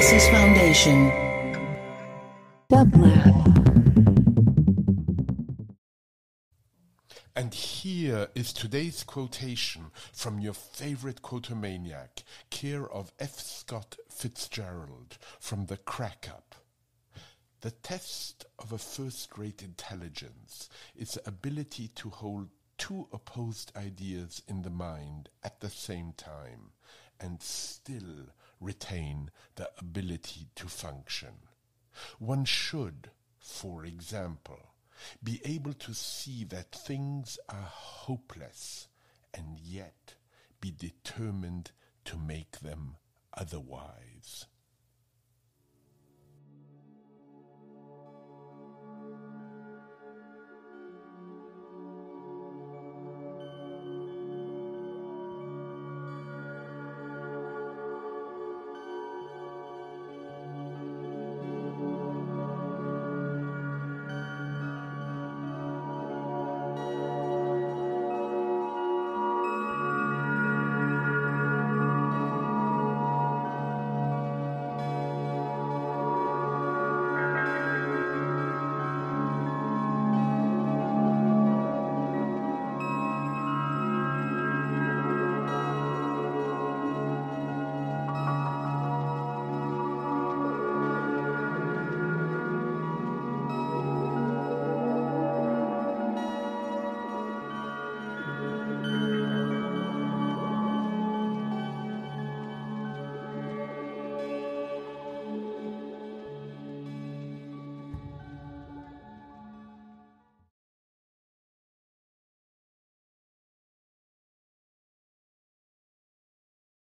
Analysis Foundation. And here is today's quotation from your favorite quotomaniac, care of F. Scott Fitzgerald, from The Crack Up. The test of a first-rate intelligence is the ability to hold two opposed ideas in the mind at the same time and still retain the ability to function. One should, for example, be able to see that things are hopeless and yet be determined to make them otherwise.